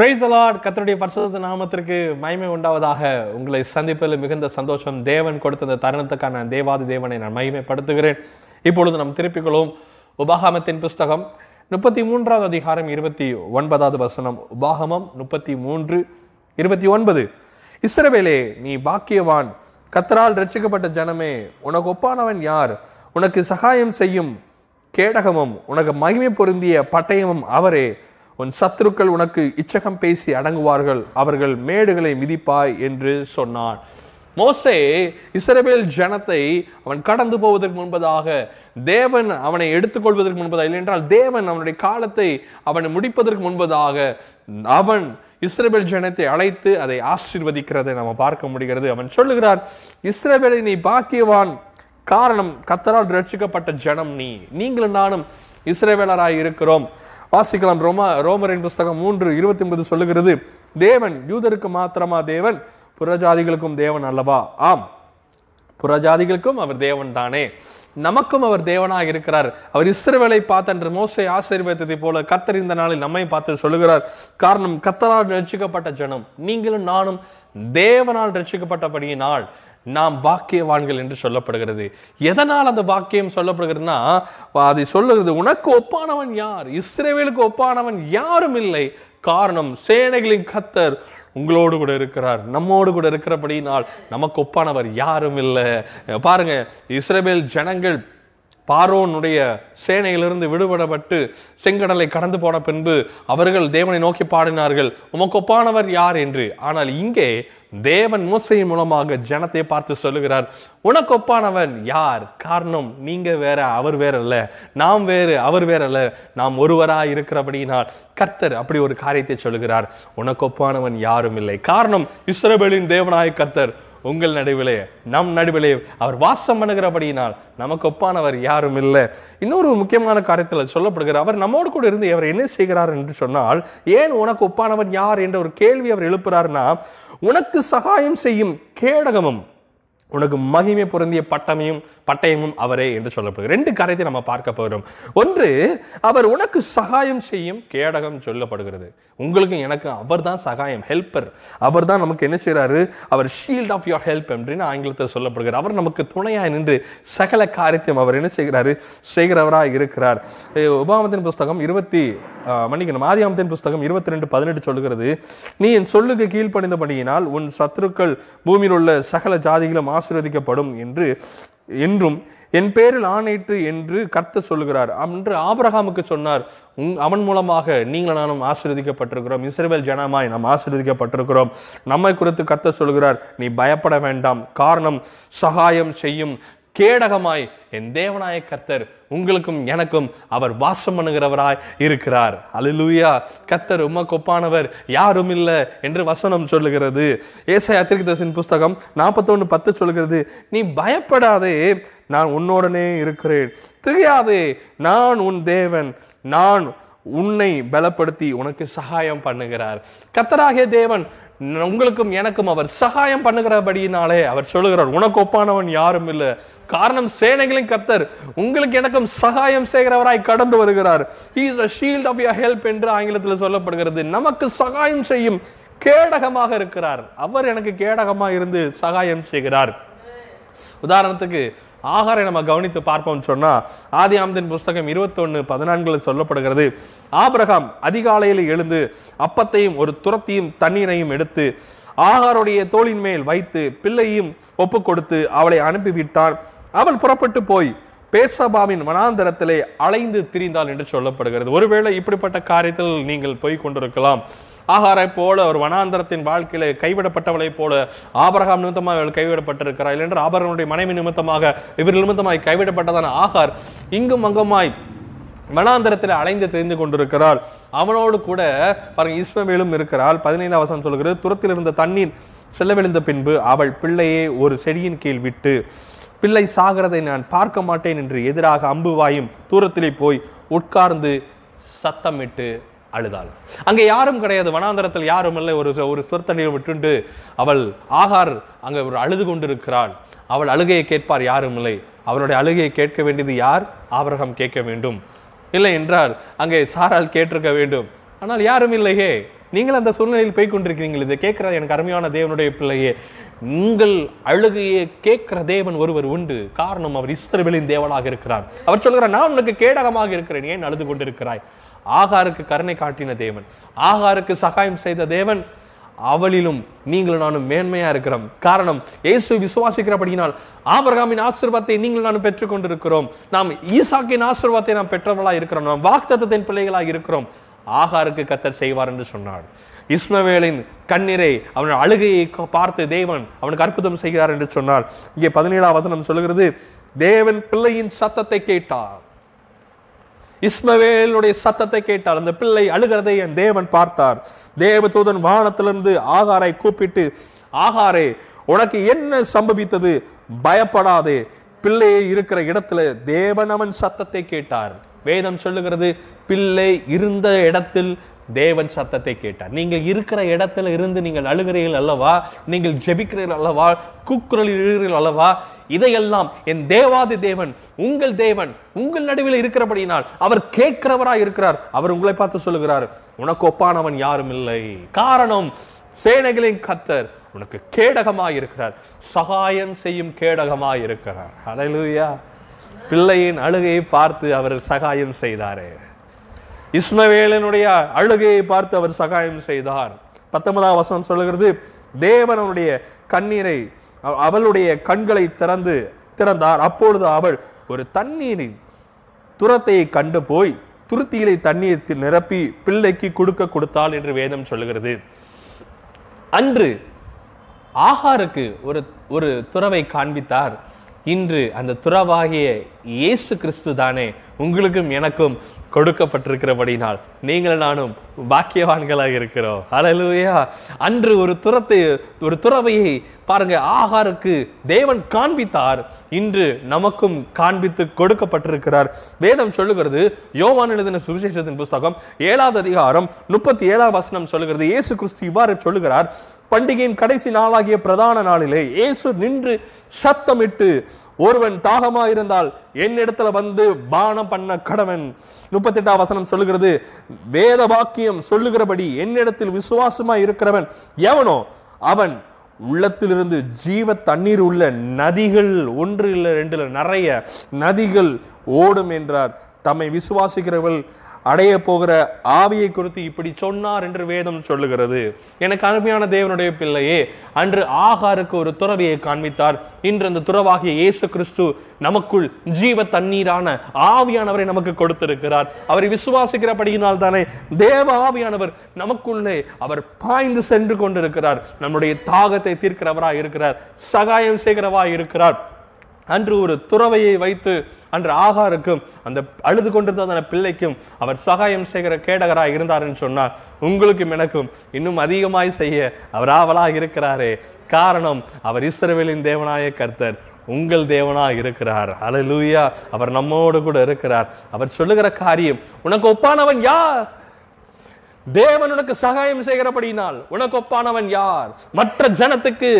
Price Lord கத்தருடைய பரிசுத்த நாமத்திற்கு மகிமை உண்டாவதாக. உங்களை சந்திப்பதில் மிகுந்த சந்தோஷம். தேவன் கொடுத்த தருணத்துக்கான நான் தேவாதி தேவனை நான் மகிமைப்படுத்துகிறேன். இப்பொழுது நாம் திருப்பிக்கொள்வோம் உபாகமத்தின் புஸ்தகம் முப்பத்தி மூன்றாவது அதிகாரம் இருபத்தி ஒன்பதாவது வசனம். உபாகமம் முப்பத்தி மூன்று இருபத்தி ஒன்பது. இஸ்ரவேலே நீ பாக்கியவான். கத்தரால் ரட்சிக்கப்பட்ட ஜனமே உனக்கு ஒப்பானவன் யார்? உனக்கு சகாயம் செய்யும் கேடகமும் உனக்கு மகிமை பொருந்திய பட்டயமும் அவரே. உன் சத்துருக்கள் உனக்கு இச்சகம் பேசி அடங்குவார்கள் அவர்கள் மேடுகளை மிதிப்பாய் என்று சொன்னான். மோசே இஸ்ரேபேல் ஜனத்தை அவன் கடந்து போவதற்கு முன்பதாக தேவன் அவனை எடுத்துக்கொள்வதற்கு முன்பதாக இல்லை என்றால் தேவன் அவனுடைய காலத்தை அவனை முடிப்பதற்கு முன்பதாக அவன் இஸ்ரேபேல் ஜனத்தை அழைத்து அதை ஆசீர்வதிக்கிறதை நம்ம பார்க்க முடிகிறது. அவன் சொல்லுகிறான் இஸ்ரேபேலை நீ பாக்கியவான். காரணம் கத்தரால் ரட்சிக்கப்பட்ட ஜனம் நீ. நீங்களும் நானும் இஸ்ரேவேலராய் இருக்கிறோம். வாசிக்கலாம். ரோமா ரோமரின் புஸ்தகம் மூன்று இருபத்தி ஒன்பது சொல்லுகிறது தேவன் யூதருக்கு மாத்திரமா தேவன்? புறஜாதிகளுக்கும் தேவன் அல்லவா? ஆம். புறஜாதிகளுக்கும் அவர் தேவன் தானே. நமக்கும் அவர் தேவனாக இருக்கிறார். அவர் இஸ்ரவேலை பார்த்தன்று மோசை ஆசீர்வதித்ததை போல கத்தர் இந்த நாளில் நம்மை பார்த்து சொல்லுகிறார். காரணம் கத்தரால் ரட்சிக்கப்பட்ட ஜனம் நீங்களும் நானும் தேவனால் ரட்சிக்கப்பட்டபடியினால் நாம் பாக்கியவான்கள் என்று சொல்லப்படுகிறது. எதனால் அந்த பாக்கியம் சொல்லப்படுகிறதுனா அதை சொல்லுகிறது உனக்கு ஒப்பானவன் யார்? இஸ்ரேவேலுக்கு ஒப்பானவன் யாரும் இல்லை. காரணம் சேனைகளின் கத்தர் உங்களோடு கூட இருக்கிறார். நம்மோடு கூட இருக்கிறபடியினால் நமக்கு ஒப்பானவர் யாரும் இல்லை. பாருங்க இஸ்ரேவேல் ஜனங்கள் பார்வோனுடைய சேனையிலிருந்து விடுபடப்பட்டு செங்கடலை கடந்து போன பின்பு அவர்கள் தேவனை நோக்கி பாடினார்கள் உமக்கொப்பானவர் யார்? என்று. ஆனால் இங்கே தேவன் மூசையின் மூலமாக ஜனத்தை பார்த்து சொல்லுகிறார் உனக்கொப்பானவன் யார்? காரணம் நீங்க வேற அவர் வேறல்ல. நாம் வேறு அவர் வேறல்ல. நாம் ஒருவரா இருக்கிறபடியினால் கர்த்தர் அப்படி ஒரு காரியத்தை சொல்லுகிறார் உனக்கொப்பானவன் யாரும் இல்லை. காரணம் இஸ்ரவேலின் தேவனாய கர்த்தர் உங்கள் நடுவிலே நம் நடுவிலே அவர் வாசம் பண்ணுகிறபடியினால் நமக்கு ஒப்பானவர் யாரும் இல்லை. இன்னொரு முக்கியமான காரியத்தில் சொல்லப்படுகிறார் அவர் நம்மோடு கூட இருந்து அவர் என்ன செய்கிறார் என்று சொன்னால் ஏன் உனக்கு ஒப்பானவர் யார் என்ற ஒரு கேள்வி அவர் எழுப்புறாருன்னா உனக்கு சகாயம் செய்யும் கேடகமும் உனக்கு மகிமை பொருந்திய பட்டமையும் பட்டயமும் அவரே என்று சொல்லப்படுகிறது. ரெண்டு காரியத்தை நம்ம பார்க்க போகிறோம். ஒன்று அவர் உனக்கு சகாயம் செய்யும் கேடகம் சொல்லப்படுகிறது. உங்களுக்கும் எனக்கு அவர் தான் சகாயம் ஹெல்ப்பர் அவர் தான் நமக்கு என்ன செய்கிறாரு அவர் ஷீல்ட் ஆஃப் யோர் ஹெல்ப் அப்படின்னு ஆங்கிலத்தில் சொல்லப்படுகிறார். அவர் நமக்கு துணையாக நின்று சகல காரியத்தையும் அவர் என்ன செய்கிறாரு? செய்கிறவராக இருக்கிறார். உபாமத்தின் புஸ்தகம் இருபத்தி மன்னிக்கணும். ஆதியாமத்தின் புஸ்தகம் இருபத்தி ரெண்டு பதினெட்டு சொல்லுகிறது நீ என் சொல்லுக்கு கீழ்ப்படிந்தபடியினால் உன் சத்துருக்கள் பூமியில் உள்ள சகல ஜாதிகளும் ஆசீர்வதிக்கப்படும் என்று என்றும் என் பேரில் ஆணையிட்டு என்று கர்த்த சொல்லுகிறார். என்று ஆபரகாமுக்கு சொன்னார் அவன் மூலமாக நீங்கள் நானும் ஆசீர்வதிக்கப்பட்டிருக்கிறோம். இஸ்ரேல் ஜனமாய் நாம் ஆசீர்வதிக்கப்பட்டிருக்கிறோம். நம்மை குறித்து கர்த்த சொல்லுகிறார். நீ பயப்பட வேண்டாம். காரணம் சகாயம் செய்யும் கேடகமாய் என் தேவனாய கர்த்தர் உங்களுக்கும் எனக்கும் அவர் வாசம் பண்ணுகிறவராய் இருக்கிறார். அலுலூயா கர்த்தர் உமக்கு ஒப்பானவர் யாரும் இல்லை என்று வசனம் சொல்லுகிறது. ஏசை அத்திரிகதசின் புஸ்தகம் நாற்பத்தொன்னு பத்து சொல்லுகிறது நீ பயப்படாதே நான் உன்னோடனே இருக்கிறேன். திகையாதே நான் உன் தேவன். நான் உன்னை பலப்படுத்தி உனக்கு சகாயம் பண்ணுகிறார். கத்தராகிய தேவன் உங்களுக்கும் எனக்கும் அவர் சகாயம் பண்ணுகிறபடியினாலே அவர் சொல்லுகிறார் உனக்கு ஒப்பானவன் யாரும் இல்லை. காரணம் சேனைகளின் கத்தர் உங்களுக்கு எனக்கும் சகாயம் செய்கிறவராய் கடந்து வருகிறார். Is shield of your help என்று ஆங்கிலத்தில் சொல்லப்படுகிறது. நமக்கு சகாயம் செய்யும் கேடகமாக இருக்கிறார். அவர் எனக்கு கேடகமாக இருந்து சகாயம் செய்கிறார். உதாரணத்துக்கு ஆகாரை நம்ம கவனித்து பார்ப்போம் சொன்னா ஆதி ஆமதின் புஸ்தகம் இருபத்தொன்னு பதினான்குல சொல்லப்படுகிறது. ஆபிரகாம் அதிகாலையில் எழுந்து அப்பத்தையும் ஒரு துரத்தியும் தண்ணீரையும் எடுத்து ஆகாருடைய தோளின் மேல் வைத்து பிள்ளையும் ஒப்பு கொடுத்து அவளை அனுப்பிவிட்டான். அவள் புறப்பட்டு போய் பேசபாவின் வனாந்தரத்திலே அலைந்து திரிந்தாள் என்று சொல்லப்படுகிறது. ஒருவேளை இப்படிப்பட்ட காரியத்தில் நீங்கள் போய் கொண்டிருக்கலாம். ஆகாரை போல ஒரு வனாந்தரத்தின் வாழ்க்கையில கைவிடப்பட்டவளை போல ஆபரகாம் நிமித்தமாக அவள் கைவிடப்பட்டிருக்கிறார் இல்லைன்ற ஆபரகனுடைய மனைவி நிமித்தமாக இவர் நிமித்தமாய் கைவிடப்பட்டதான ஆகார் இங்கும் அங்குமாய் வனாந்தரத்தில் அலைந்து தெரிந்து கொண்டிருக்கிறாள். அவனோடு கூட பாருங்க இஸ்மவேலும் இருக்கிறாள். பதினைந்தாம் வசனம் சொல்கிறது துரத்தில் இருந்த தண்ணீர் செல்ல விழுந்த பின்பு அவள் பிள்ளையை ஒரு செடியின் கீழ் விட்டு பிள்ளை சாகிறதை நான் பார்க்க மாட்டேன் என்று எதிராக அம்புவாயும் தூரத்திலே போய் உட்கார்ந்து சத்தமிட்டு அழுதாள். அங்கே யாரும் கிடையாது. வனாந்தரத்தில் யாரும் இல்லை. ஒரு ஒரு சொற்தண்ணீர் விட்டுண்டு அவள் ஆகார் அங்கே ஒரு அழுது கொண்டிருக்கிறாள். அவள் அழுகையை கேட்பார். யாரும் இல்லை. அவளுடைய அழுகையை கேட்க வேண்டியது யார்? ஆபரகம் கேட்க வேண்டும். இல்லை என்றால் அங்கே சாரால் கேட்டிருக்க வேண்டும். ஆனால் யாரும் இல்லையே. நீங்கள் அந்த சூழ்நிலையில் போய் கொண்டிருக்கிறீங்கள் இதை கேட்கிற எனக்கு அருமையான தேவனுடைய பிள்ளையே. உங்கள் அழுகையை கேட்கிற தேவன் ஒருவர் உண்டு. காரணம் அவர் இஸ்ரவேலின் தேவனாக இருக்கிறார். அவர் சொல்கிறார் நான் உனக்கு கேடகமாக இருக்கிறேன். ஏன் அழுது கொண்டிருக்கிறாய்? ஆகாருக்கு கருணை காட்டின தேவன். ஆகாருக்கு சகாயம் செய்த தேவன். அவளிலும் நீங்கள் நானும் மேன்மையா இருக்கிறோம். காரணம் இயேசு விசுவாசிக்கிறபடியினால் ஆபரகாமின் ஆசிர்வாதத்தை நீங்கள் நானும் பெற்றுக் கொண்டிருக்கிறோம். நாம் ஈசாக்கின் ஆசிர்வாதத்தை நாம் பெற்றவர்களா இருக்கிறோம். நாம் வாக்குத்தத்தத்தின் பிள்ளைகளாக இருக்கிறோம். ஆகாருக்கு கத்தர் செய்வார் என்று சொன்னார். இஸ்மவேலின் கண்ணீரை அவன் அழுகையை பார்த்து தேவன் அவனுக்கு அற்புதம் செய்கிறார் என்று சொன்னார். இங்கே பதினேழாவது வசனம் சொல்லுகிறது தேவன் பிள்ளையின் சத்தத்தை கேட்டார். இஸ்மவேலுடைய சத்தத்தை கேட்டார் அந்த பிள்ளை அழுகிறதை என் தேவன் பார்த்தார். தேவதூதன் வானத்திலிருந்து ஆகாரை கூப்பிட்டு ஆகாரே உனக்கு என்ன சம்பவித்தது? பயப்படாதே. பிள்ளையை இருக்கிற இடத்துல தேவன் அவன் சத்தத்தை கேட்டார். வேதம் சொல்லுகிறது பிள்ளை இருந்த இடத்தில் தேவன் சத்தத்தை கேட்டார். நீங்கள் இருக்கிற இடத்துல இருந்து நீங்கள் அழுகிறீர்கள் அல்லவா? நீங்கள் ஜெபிக்கிறீர்கள் அல்லவா? கூக்குரலில் எழுகிறீர்கள் அல்லவா? இதையெல்லாம் என் தேவாதி தேவன் உங்கள் தேவன் உங்கள் நடுவில் இருக்கிறபடியினால் அவர் கேட்கிறவரா இருக்கிறார். அவர் உங்களை பார்த்து சொல்லுகிறார் உனக்கு ஒப்பானவன் யாரும் இல்லை. காரணம் சேனைகளின் கத்தர் உனக்கு கேடகமாய் இருக்கிறார். சகாயம் செய்யும் கேடகமாய் இருக்கிறார். அலையிலுயா பிள்ளையின் அழுகையை பார்த்து அவர் சகாயம் செய்தாரே. இஸ்மவேலனுடைய அழுகையை பார்த்து அவர் சகாயம் செய்தார். பத்தொன்பதாம் வசனம் சொல்லுகிறது தேவனுடைய கண்ணீரை அவளுடைய கண்களை திறந்து திறந்தார். அப்பொழுது அவள் ஒரு தண்ணீரின் துரத்தையை கண்டு போய் துருத்தியிலே தண்ணீரத்தில் நிரப்பி பிள்ளைக்கு கொடுக்க கொடுத்தாள் என்று வேதம் சொல்லுகிறது. அன்று ஆகாருக்கு ஒரு ஒரு துறவை காண்பித்தார். இன்று அந்த துறவாகிய இயேசு கிறிஸ்து தானே உங்களுக்கும் எனக்கும் கொடுக்கப்பட்டிருக்கிறபடினால் நீங்கள் நானும் பாக்கியவான்களாக இருக்கிறோம். ஹalleluya அன்று ஒரு துரத்தை ஒரு துறவையை பாருங்க ஆகாருக்கு தேவன் காண்பித்தார். இன்று நமக்கும் காண்பித்து கொடுக்கப்பட்டிருக்கிறார். வேதம் சொல்லுகிறது யோவான் எழுதின சுவிசேஷத்தின் புஸ்தகம் ஏழாவது அதிகாரம் முப்பத்தி ஏழாம் வசனம் சொல்லுகிறது. இயேசு கிறிஸ்து இவ்வாறு சொல்லுகிறார் பண்டிகையின் கடைசி நாளாகிய பிரதான நாளிலே இயேசு நின்று சத்தமிட்டு ஒருவன் தாகமா இருந்தால் என்னிடத்துல வந்து பானம் பண்ண கடவன். முப்பத்தி எட்டாம் வசனம் சொல்லுகிறது வேத வாக்கியம் சொல்லுகிறபடி என்னிடத்தில் விசுவாசமா இருக்கிறவன் எவனோ? அவன் உள்ளத்திலிருந்து ஜீவ தண்ணீர் உள்ள நதிகள் ஒன்று இல்லை ரெண்டு நிறைய நதிகள் ஓடும் என்றார். தம்மை விசுவாசிக்கிறவள் அடைய போகிற ஆவியை குறித்து இப்படி சொன்னார் என்று வேதம் சொல்லுகிறது. எனக்கு அருமையான தேவனுடைய பிள்ளையே அன்று ஆகாருக்கு ஒரு துறவியை காண்பித்தார். இன்று அந்த துறவாகிய இயேசு கிறிஸ்து நமக்குள் ஜீவ தண்ணீரான ஆவியானவரை நமக்கு கொடுத்திருக்கிறார். அவரை விசுவாசிக்கிறபடியினால் தானே தேவ ஆவியானவர் நமக்குள்ளே அவர் பாய்ந்து சென்று கொண்டிருக்கிறார். நம்முடைய தாகத்தை தீர்க்கிறவராய் இருக்கிறார் சகாயம் செய்கிறவராய் இருக்கிறார் அன்று ஒரு துறவையை வைத்து அன்று ஆகாருக்கும் அந்த அழுது கொண்டிருந்த அந்த பிள்ளைக்கும் அவர் சகாயம் செய்கிற கேடகராக இருந்தார் என்று சொன்னார். உங்களுக்கும் எனக்கும் இன்னும் அதிகமாய் செய்ய அவர் ஆவலாக இருக்கிறாரே. காரணம் அவர் இஸ்ரவேலின் தேவனாய கர்த்தர் உங்கள் தேவனாக இருக்கிறார். அலலூயா அவர் நம்மோடு கூட இருக்கிறார். அவர் சொல்லுகிற காரியம் உனக்கு ஒப்பானவன் யார்? தேவன் உனக்கு சகாயம் செய்கிறபடினால் உனக்கு ஒப்பானவன் யார்? மற்ற ஜனத்துக்கு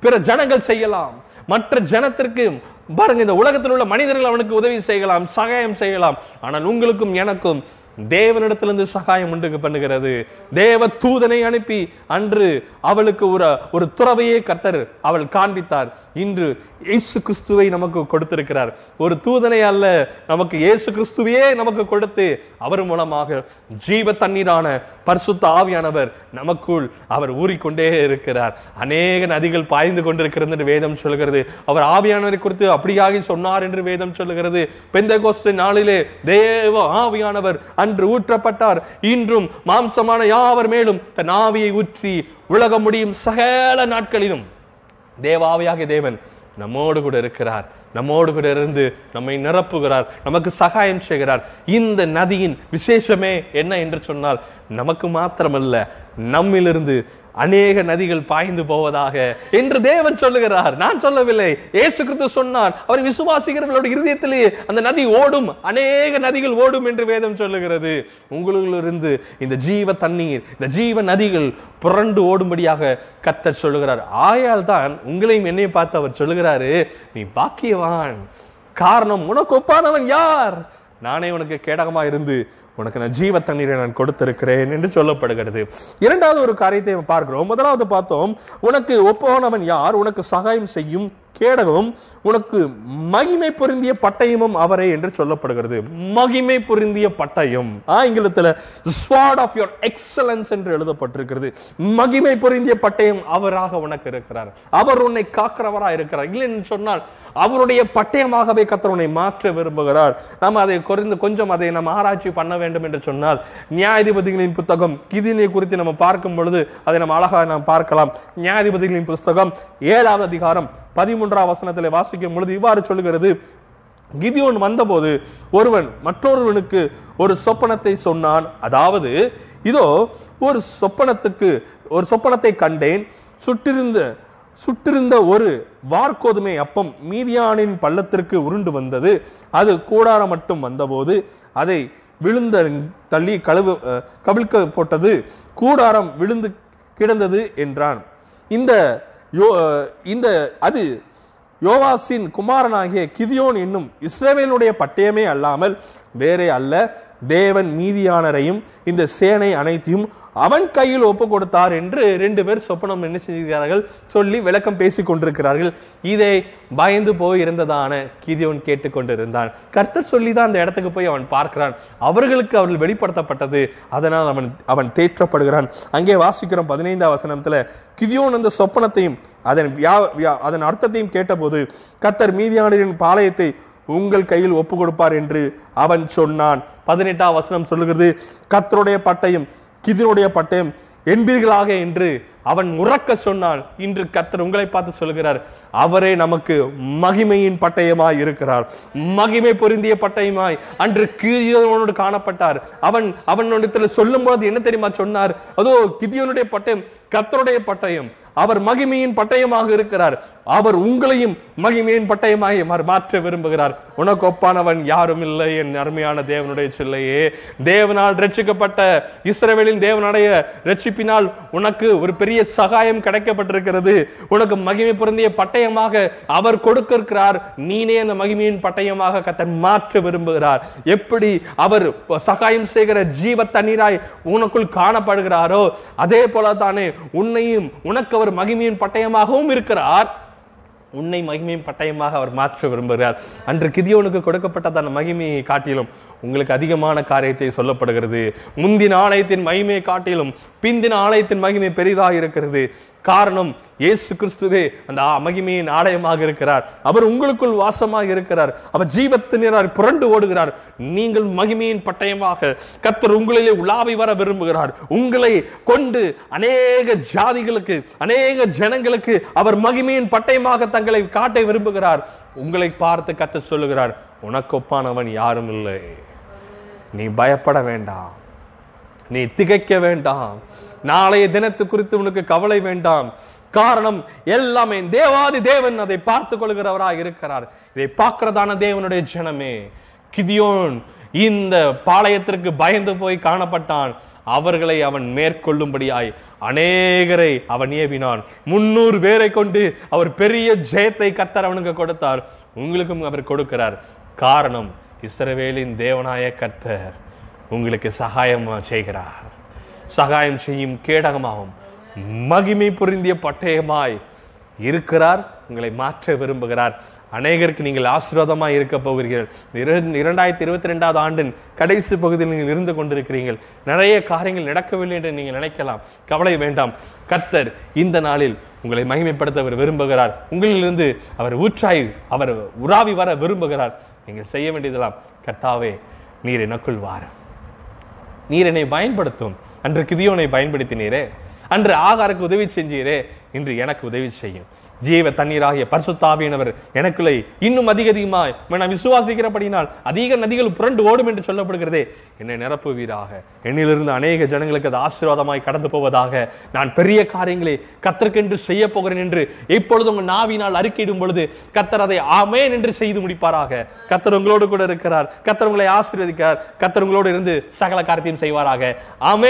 பிற ஜனங்கள் செய்யலாம். மற்ற ஜனத்திற்கு பாருங்க இந்த உலகத்தில் உள்ள மனிதர்கள் அவனுக்கு உதவி செய்யலாம் சகாயம் செய்யலாம். ஆனால் உங்களுக்கும் எனக்கும் தேவனிடத்திலிருந்து சகாயம் உண்டு பண்ணுகிறது. தேவ தூதனை அனுப்பி அன்று அவளுக்கு ஒரு ஒரு துறவையே கர்த்தர் அவள் காண்பித்தார். இன்று இயேசு கிறிஸ்துவை நமக்கு கொடுத்திருக்கிறார். ஒரு தூதனை அல்ல நமக்கு இயேசு கிறிஸ்துவையே நமக்கு கொடுத்து அவர் மூலமாக ஜீவ தண்ணீரான பரிசுத்த ஆவியானவர் நமக்குள் அவர் ஊறிக்கொண்டே இருக்கிறார். அநேக நதிகள் பாய்ந்து கொண்டிருக்கிறது என்று வேதம் சொல்கிறது. அவர் ஆவியானவரை குறித்து அப்படியாகி சொன்னார் என்று வேதம் சொல்லுகிறது பெந்த நாளிலே தேவ ஆவியானவர் அன்று ஊற்றப்பட்டார். இன்றும் மாம்சமான யாவர் மேலும் தன் ஆவியை ஊற்றி உலக முடியும் சகல நாட்களிலும். தேவாவியாக தேவன் நம்மோடு கூட இருக்கிறார். நம்மோடு கூட இருந்து நம்மை நிரப்புகிறார். நமக்கு சகாயம் செய்கிறார். இந்த நதியின் விசேஷமே என்ன என்று சொன்னால் நமக்கு மாத்திரமல்ல நம்மிலிருந்து அநேக நதிகள் பாய்ந்து போவதாக என்று தேவன் சொல்லுகிறார். நான் சொல்லவில்லை. ஏசு கிறிஸ்து சொன்னார். அவர் விசுவாசிக்கிறவர்களோட இருதயத்திலே அந்த நதி ஓடும். அநேக நதிகள் ஓடும் என்று வேதம் சொல்லுகிறது. உங்களிலிருந்து இந்த ஜீவ தண்ணீர் இந்த ஜீவ நதிகள் புரண்டு ஓடும்படியாக கத்த சொல்லுகிறார். ஆயால் தான் உங்களையும் என்னையும் பார்த்து அவர் சொல்லுகிறாரு நீ பாக்கியவான். காரணம் உனக்கு ஒப்பானவன் யார்? நானே உனக்கு கேடகமா இருந்து உனக்கு நான் ஜீவ தண்ணீரை நான் கொடுத்திருக்கிறேன் என்று சொல்லப்படுகிறது. இரண்டாவது ஒரு காரியத்தை பார்க்கிறோம். முதலாவது பார்த்தோம் உனக்கு ஒப்பானவன் யார்? உனக்கு சகாயம் செய்யும் கேடகமும் உனக்கு மகிமை பொருந்திய பட்டயமும் அவரே என்று சொல்லப்படுகிறது. மகிமை பொருந்திய பட்டயம். ஆங்கிலத்தில் ஸ்வாட் ஆஃப் யோர் எக்ஸலன்ஸ் என்று எழுதப்பட்டிருக்கிறது. மகிமை பொருந்திய பட்டயம் அவராக உனக்கு இருக்கிறார். அவர் உன்னை காக்கிறவராக இருக்கிறார். இல்லை என்று சொன்னால் அவருடைய பட்டயமாகவே கத்தரவனை மாற்ற விரும்புகிறார். நாம் அதை குறைந்து கொஞ்சம் அதை நம்ம ஆராய்ச்சி பண்ண வேண்டும் என்று சொன்னால் நியாயாதிபதிகளின் புத்தகம் கிதினை குறித்து நம்ம பார்க்கும் பொழுது அதை நம்ம அழகாக நாம் பார்க்கலாம். நியாயாதிபதிகளின் புஸ்தகம் ஏழாவது அதிகாரம் பதிமூன்றாம் வசனத்தில் வாசிக்கும் பொழுது இவ்வாறு சொல்லுகிறது. கிதியோன் வந்தபோது ஒருவன் மற்றொருவனுக்கு ஒரு சொப்பனத்தை சொன்னான். அதாவது இதோ ஒரு சொப்பனத்துக்கு ஒரு சொப்பனத்தை கண்டேன். சுட்டிருந்த சுட்டிருந்த ஒரு வார்கோதுமை அப்பம் மீதியானின் பள்ளத்திற்கு உருண்டு வந்தது. அது கூடாரம் மட்டும் வந்தபோது அதை விழுந்த தள்ளி கழுவு கவிழ்க்க போட்டது. கூடாரம் விழுந்து கிடந்தது என்றான். இந்த யோ இந்த அது யோவாசின் குமாரனாகிய கிதியோன் என்னும் இஸ்ரேவேலுடைய பட்டயமே அல்லாமல் வேறே அல்ல. தேவன் மீதியானரையும் இந்த சேனை அனைத்தையும் அவன் கையில் ஒப்பு கொடுத்தார் என்று ரெண்டு பேர் சொப்பனம் என்ன செய்கிறார்கள்? சொல்லி விளக்கம் பேசிக் கொண்டிருக்கிறார்கள். இதை பயந்து போய் இருந்ததான கிதியோன் கேட்டுக்கொண்டிருந்தான் கர்த்தர் சொல்லி தான் அந்த இடத்துக்கு போய் அவன் பார்க்கிறான். அவர்களுக்கு அவர்கள் வெளிப்படுத்தப்பட்டது. அதனால் அவன் அவன் தேற்றப்படுகிறான். அங்கே வாசிக்கிறோம் பதினைந்தாம் வசனத்துல கிதியோன் அந்த சொப்பனத்தையும் அதன் வியா- வியா- அதன் அர்த்தத்தையும் கேட்டபோது கர்த்தர் மீதியானரின் பாளையத்தை உங்கள் கையில் ஒப்பு கொடுப்பார் என்று அவன் சொன்னான். பதினெட்டாம் வசனம் சொல்லுகிறது கத்தருடைய பட்டயம் கிதினுடைய பட்டயம் என்பீர்களாக என்று அவன் உறக்க சொன்னான் இன்று கத்தர் உங்களை பார்த்து சொல்கிறார் அவரே நமக்கு மகிமையின் பட்டயமாய் இருக்கிறார். மகிமை பொருந்திய பட்டயமாய் அன்று கிதியோனோடு காணப்பட்டார். அவன் அவனிடத்தில் சொல்லும் போது என்ன தெரியுமா சொன்னார்? அதோ கிதியோனுடைய பட்டயம் கத்தருடைய பட்டயம். அவர் மகிமையின் பட்டயமாக இருக்கிறார். அவர் உங்களையும் மகிமையின் பட்டயமாக மாற்ற விரும்புகிறார். உனக்கு ஒப்பானவன் யாரும் இல்லை என் அருமையான தேவனுடைய சில்லையே. தேவனால் ரட்சிக்கப்பட்ட இஸ்ரவேலின் தேவனுடைய எழுப்பினால் உனக்கு ஒரு பெரிய சகாயம் கிடைக்கப்பட்டிருக்கிறது. உனக்கு மகிமை பொருந்திய பட்டயமாக அவர் கொடுக்கிறார் நீனே அந்த மகிமையின் பட்டயமாக கத்தன் மாற்ற விரும்புகிறார். எப்படி அவர் சகாயம் செய்கிற ஜீவ தண்ணீராய் உனக்குள் காணப்படுகிறாரோ அதே போல தானே உன்னையும் உனக்கு அவர் மகிமையின் பட்டயமாகவும் இருக்கிறார். உன்னை மகிமையின் பட்டயமாக அவர் மாற்ற விரும்புகிறார். அன்று கிதியோனுக்கு கொடுக்கப்பட்டதான மகிமையை காட்டிலும் உங்களுக்கு அதிகமான காரியத்தை சொல்லப்படுகிறது. முந்தின ஆலயத்தின் மகிமையை காட்டிலும் பிந்தின ஆலயத்தின் மகிமை பெரிதாக இருக்கிறது. காரணம் இயேசு கிறிஸ்துவே அந்த மகிமையின் ஆலயமாக இருக்கிறார். அவர் உங்களுக்குள் வாசமாக இருக்கிறார். அவர் ஜீவத்தினரார் புரண்டு ஓடுகிறார். நீங்கள் மகிமையின் பட்டயமாக கத்தர் உங்களிலே உலாவி வர விரும்புகிறார். உங்களை கொண்டு அநேக ஜாதிகளுக்கு அநேக ஜனங்களுக்கு அவர் மகிமையின் பட்டயமாக தங்களை காட்ட விரும்புகிறார். உங்களை பார்த்து கத்த சொல்லுகிறார் உனக்கு ஒப்பானவன் யாரும் இல்லை. நீ பயப்பட வேண்டாம். நீ திகைக்க வேண்டாம். நாளைய தினத்து குறித்து உனக்கு கவலை வேண்டாம். காரணம் எல்லாமே தேவாதி தேவன் அதை பார்த்துக் கொள்கிறவராக இருக்கிறார். இதை பார்க்கிறதான தேவனுடைய ஜனமே கிதியோன் இந்த பாளையத்திற்கு பயந்து போய் காணப்பட்டான். அவர்களை அவன் மேற்கொள்ளும்படியாய் அநேகரை அவன் ஏவினான். முன்னூறு பேரை கொண்டு அவர் பெரிய ஜெயத்தை கத்தர் அவனுக்கு கொடுத்தார். உங்களுக்கும் அவர் கொடுக்கிறார். காரணம் இஸ்ரவேலின் தேவனாய கர்த்தர் உங்களுக்கு சகாயம் செய்கிறார். சகாயம் செய்யும் கேடகமாகும் மகிமை புரிந்திய பட்டயமாய் இருக்கிறார். உங்களை மாற்ற விரும்புகிறார். அநேகருக்கு நீங்கள் ஆசீர்வாதமாக இருக்க போகிறீர்கள். இரண்டாயிரத்தி இருபத்தி ரெண்டாவது ஆண்டின் கடைசி பகுதியில் நீங்கள் இருந்து கொண்டிருக்கிறீர்கள். நிறைய காரியங்கள் நடக்கவில்லை என்று நீங்கள் நினைக்கலாம். கவலை வேண்டாம். கர்த்தர் இந்த நாளில் உங்களை மகிமைப்படுத்த அவர் விரும்புகிறார். உங்களிலிருந்து அவர் ஊற்றாய் அவர் உராவி வர விரும்புகிறார். நீங்கள் செய்ய வேண்டியதெல்லாம் கர்த்தாவே நீர் எனக்குள் வார். நீர் என்னை பயன்படுத்தும். அன்று கிதியோனை பயன்படுத்தினீரே. அன்று ஆகாருக்கு உதவி செஞ்சீரே இன்று எனக்கு உதவி செய்யும். ஜீவ தண்ணீராகிய பரிசுத்தாவியனவர் எனக்குள்ளே இன்னும் அதிக அதிகமாய் நான் விசுவாசிக்கிறபடினால் அதிக நதிகள் புரண்டு ஓடும் என்று சொல்லப்படுகிறதே. என்னை நிரப்புவீராக. என்னிலிருந்து அநேக ஜனங்களுக்கு அது ஆசீர்வாதமாய் கடந்து போவதாக நான் பெரிய காரியங்களை கத்தற்கென்று செய்ய போகிறேன் என்று இப்பொழுது உங்கள் நாவினால் அறிக்கையிடும் பொழுது கத்தர் அதை ஆமேன் என்று செய்து முடிப்பாராக. கத்தர் உங்களோடு கூட இருக்கிறார். கத்தர் உங்களை ஆசீர்வதிக்கிறார். கத்தர் உங்களோடு இருந்து சகல காரியத்தையும் செய்வாராக. ஆமே